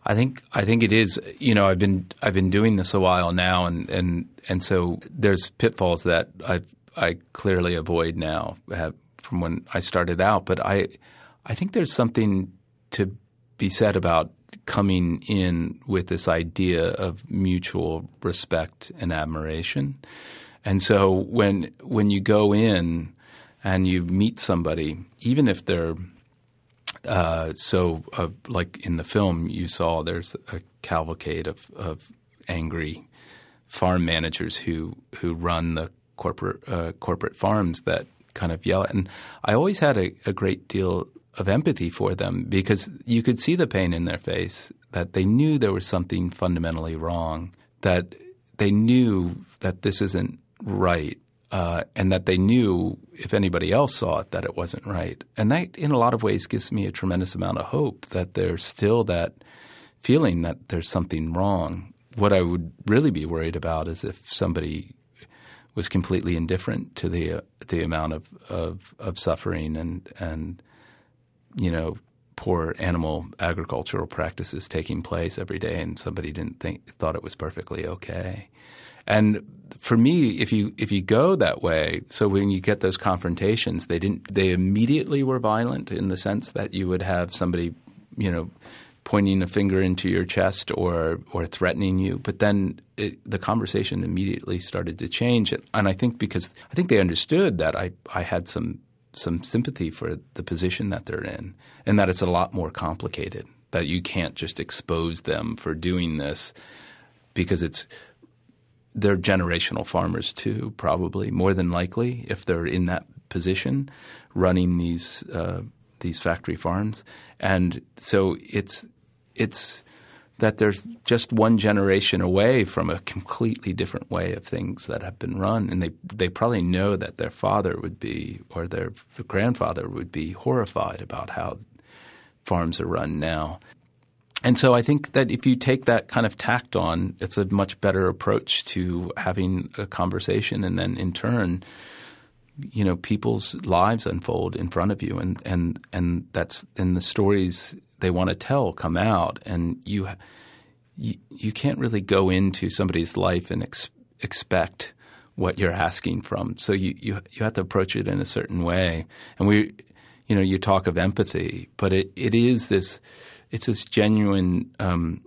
I think I think it is. You know, I've been I've been doing this a while now, and and and so there's pitfalls that I I clearly avoid now. Have from when I started out, but I I think there's something to be said about coming in with this idea of mutual respect and admiration. And so when when you go in and you meet somebody, even if they're uh, so uh, like in the film you saw, there's a cavalcade of, of angry farm managers who who run the corporate uh, corporate farms that kind of yell at. And I always had a, a, great deal of empathy for them because you could see the pain in their face that they knew there was something fundamentally wrong, that they knew that this isn't right, uh, and that they knew if anybody else saw it that it wasn't right. And that, in a lot of ways, gives me a tremendous amount of hope that there's still that feeling that there's something wrong. What I would really be worried about is if somebody was completely indifferent to the uh, the amount of, of, of suffering and and you know poor animal agricultural practices taking place every day, and somebody didn't think thought it was perfectly okay. And for me, if you if you go that way, so when you get those confrontations, they didn't they immediately were violent in the sense that you would have somebody, you know, pointing a finger into your chest or or threatening you. But then it, the conversation immediately started to change, and I think because I think they understood that I I had some some sympathy for the position that they're in, and that it's a lot more complicated. That you can't just expose them for doing this because it's they're generational farmers too, probably more than likely if they're in that position, running these uh, these factory farms, and so it's it's that there's just one generation away from a completely different way of things that have been run, and they they probably know that their father would be or their grandfather would be horrified about how farms are run now. And so I think that if you take that kind of tact on, it's a much better approach to having a conversation, and then in turn, you know, people's lives unfold in front of you, and and and that's and the stories they want to tell come out, and you you, you can't really go into somebody's life and ex- expect what you're asking from. So you, you you have to approach it in a certain way. And we, you know, you talk of empathy, but it, it is this it's this genuine. Um,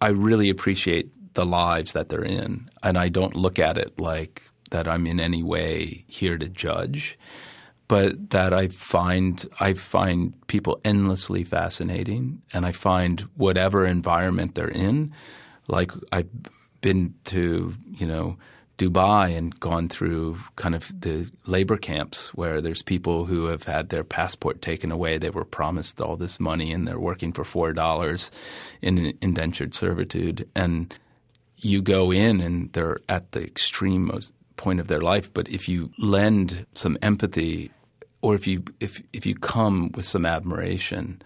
I really appreciate the lives that they're in, and I don't look at it like that I'm in any way here to judge but that I find I find people endlessly fascinating, and I find whatever environment they're in, like I've been to you know Dubai and gone through kind of the labor camps where there's people who have had their passport taken away. They were promised all this money, and they're working for four dollars in indentured servitude, and you go in and they're at the extreme point of their life. But if you lend some empathy, or if you if if you come with some admiration,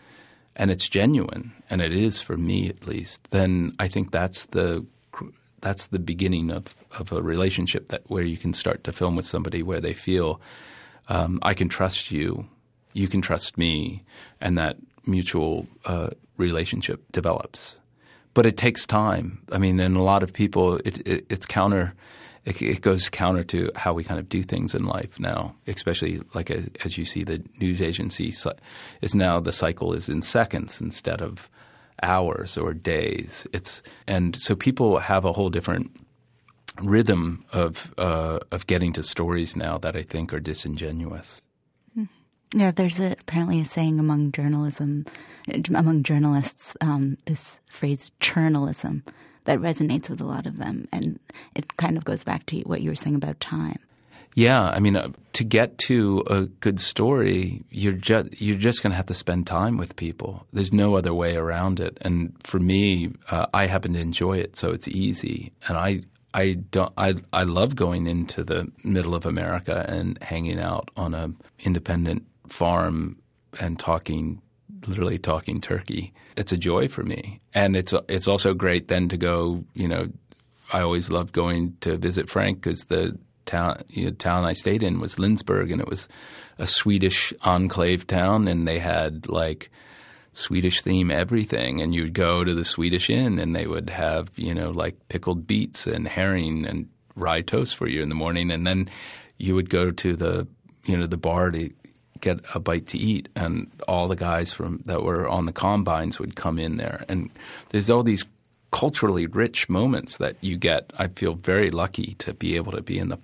and it's genuine, and it is for me at least, then I think that's the that's the beginning of, of a relationship that where you can start to film with somebody where they feel um, I can trust you, you can trust me, and that mutual uh, relationship develops. But it takes time. I mean, and a lot of people, it, it, it's counter it, it, goes counter to how we kind of do things in life now, especially like as, as you see the news agency is now the cycle is in seconds instead of hours or days. It's and so people have a whole different rhythm of uh, of getting to stories now that I think are disingenuous. Hmm. Yeah, there's a, apparently a saying among journalism, among journalists, um, this phrase "journalism." that resonates with a lot of them. And it kind of goes back to what you were saying about time. Yeah, I mean, uh, to get to a good story, you're just you're just going to have to spend time with people. There's no other way around it. And for me, uh, I happen to enjoy it, so it's easy. And I I don't I I love going into the middle of America and hanging out on a independent farm and talking literally talking turkey. It's a joy for me, and it's it's also great then to go. You know, I always loved going to visit Frank because the town you know, town I stayed in was Lindsborg, and it was a Swedish enclave town, and they had like Swedish theme everything. And you'd go to the Swedish Inn, and they would have you know like pickled beets and herring and rye toast for you in the morning, and then you would go to the you know the bar to get a bite to eat, and all the guys from that were on the combines would come in there, and there's all these culturally rich moments that you get. I feel very lucky to be able to be in the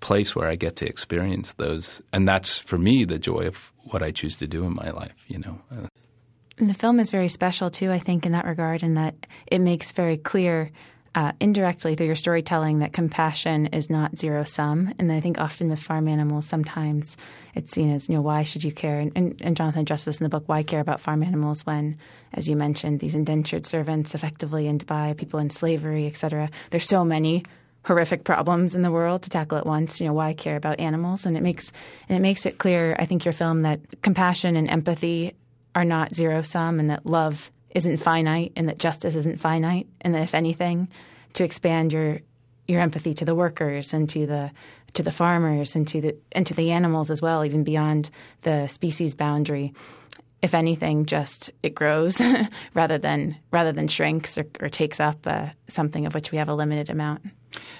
place where I get to experience those, and that's for me the joy of what I choose to do in my life. You know. Uh, and the film is very special too, I think, in that regard, in that it makes very clear. Uh, indirectly through your storytelling that compassion is not zero sum. And I think often with farm animals, sometimes it's seen as, you know, why should you care? And, and, and Jonathan addressed this in the book, why care about farm animals when, as you mentioned, these indentured servants effectively in Dubai, people in slavery, et cetera. There's so many horrific problems in the world to tackle at once. You know, why care about animals? And it makes and it makes it clear, I think, your film that compassion and empathy are not zero sum, and that love isn't finite, and that justice isn't finite, and that if anything, to expand your your empathy to the workers and to the to the farmers and to the and to the animals as well, even beyond the species boundary. If anything, just it grows <laughs> rather than rather than shrinks or, or takes up uh, something of which we have a limited amount.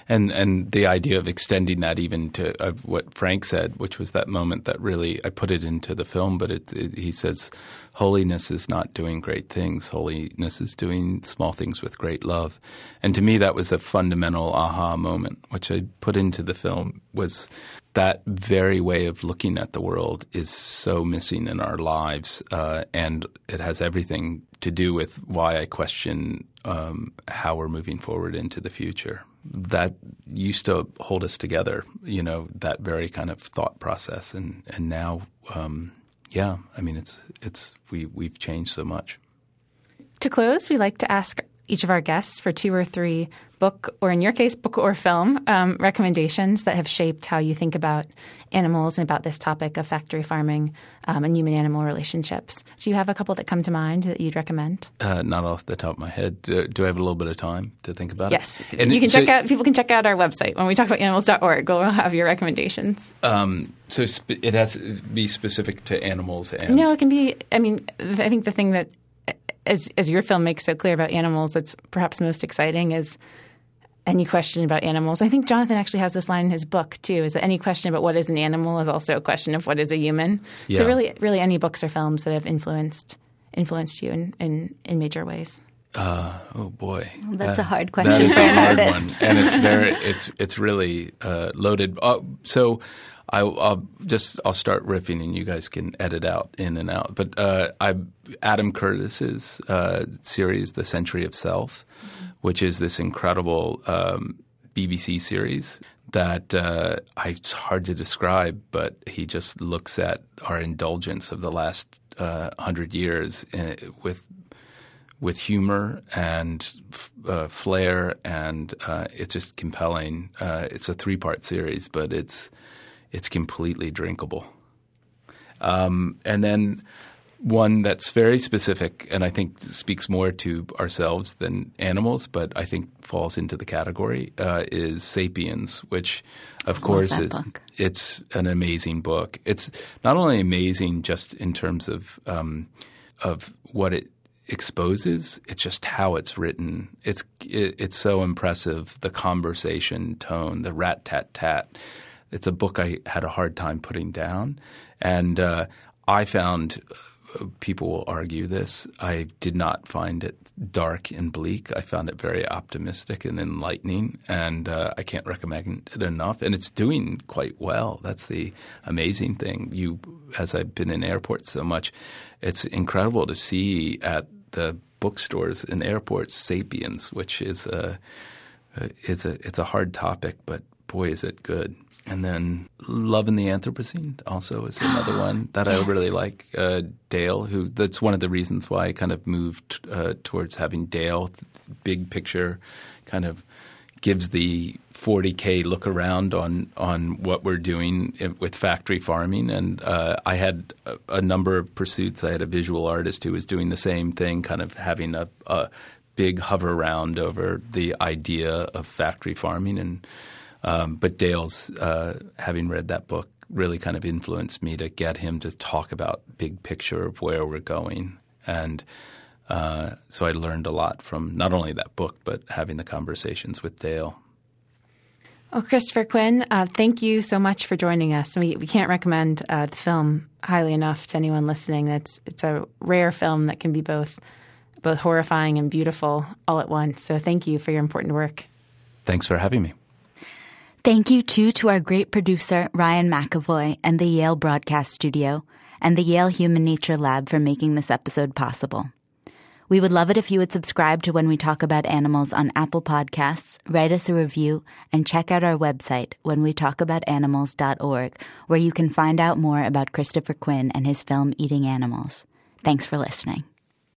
And and the idea of extending that even to of what Frank said, which was that moment that really I put it into the film, but it, it, he says, holiness is not doing great things. Holiness is doing small things with great love. And to me, that was a fundamental aha moment, which I put into the film. Was that very way of looking at the world is so missing in our lives, uh, and it has everything to do with why I question um, how we're moving forward into the future that used to hold us together, you know, that very kind of thought process. And, and now, um, yeah, I mean, it's, it's, we, we've changed so much. To close, we like to ask each of our guests for two or three book, or in your case, book or film um, recommendations that have shaped how you think about animals and about this topic of factory farming um, and human animal relationships. Do you have a couple that come to mind that you'd recommend? Uh, not off the top of my head. Do, do, I have a little bit of time to think about yes. it? Yes. And You can so, check out, people can check out our website. When we talk about animals.org, we'll have your recommendations. Um, so sp- it has to be specific to animals and. No, it can be, I mean, I think the thing that as as your film makes so clear about animals, that's perhaps most exciting is any question about animals. I think Jonathan actually has this line in his book too: is that any question about what is an animal is also a question of what is a human. Yeah. So really, really, any books or films that have influenced influenced you in in, in major ways. Uh, oh boy, that's a hard question that is a hard one, and it's very <laughs> it's it's really uh, loaded. Uh, so I, will just I'll start riffing, and you guys can edit out in and out. But uh, I Adam Curtis's uh, series, The Century of Self, mm-hmm. which is this incredible um, BBC series that uh, I, it's hard to describe, but he just looks at our indulgence of the last uh, hundred years in, uh, with with humor and uh, flair, and uh, it's just compelling. Uh, it's a three part series, but it's it's completely drinkable. Um, and then one that's very specific and I think speaks more to ourselves than animals, but I think falls into the category uh, is *Sapiens*, which, of course, is book. it's an amazing book. It's not only amazing just in terms of um, of what it exposes; it's just how it's written. It's it, it's so impressive. The conversation tone, the rat tat tat it's a book I had a hard time putting down, and uh, I found uh, people will argue this. I did not find it dark and bleak. I found it very optimistic and enlightening, and uh, I can't recommend it enough. And it's doing quite well. That's the amazing thing. You, as I've been in airports so much, it's incredible to see at the bookstores in airports *Sapiens*, which is a it's a it's a hard topic, but boy, is it good. And then Love in the Anthropocene also is another one that yes. I really like. Uh, Dale, who that's one of the reasons why I kind of moved uh, towards having Dale, big picture, kind of gives the 40k look around on on what we're doing with factory farming. And uh, I had a, a, number of pursuits. I had a visual artist who was doing the same thing, kind of having a, a big hover around over the idea of factory farming and um, but Dale's, uh, having read that book, really kind of influenced me to get him to talk about big picture of where we're going. And uh, so I learned a lot from not only that book, but having the conversations with Dale. Well, Christopher Quinn, uh, thank you so much for joining us. We, we can't recommend uh, the film highly enough to anyone listening. It's it's a rare film that can be both both horrifying and beautiful all at once. So thank you for your important work. Thanks for having me. Thank you too to our great producer, Ryan McAvoy, and the Yale Broadcast Studio, and the Yale Human Nature Lab for making this episode possible. We would love it if you would subscribe to When We Talk About Animals on Apple Podcasts, write us a review, and check out our website, whenwetalkaboutanimals.org, where you can find out more about Christopher Quinn and his film Eating Animals. Thanks for listening.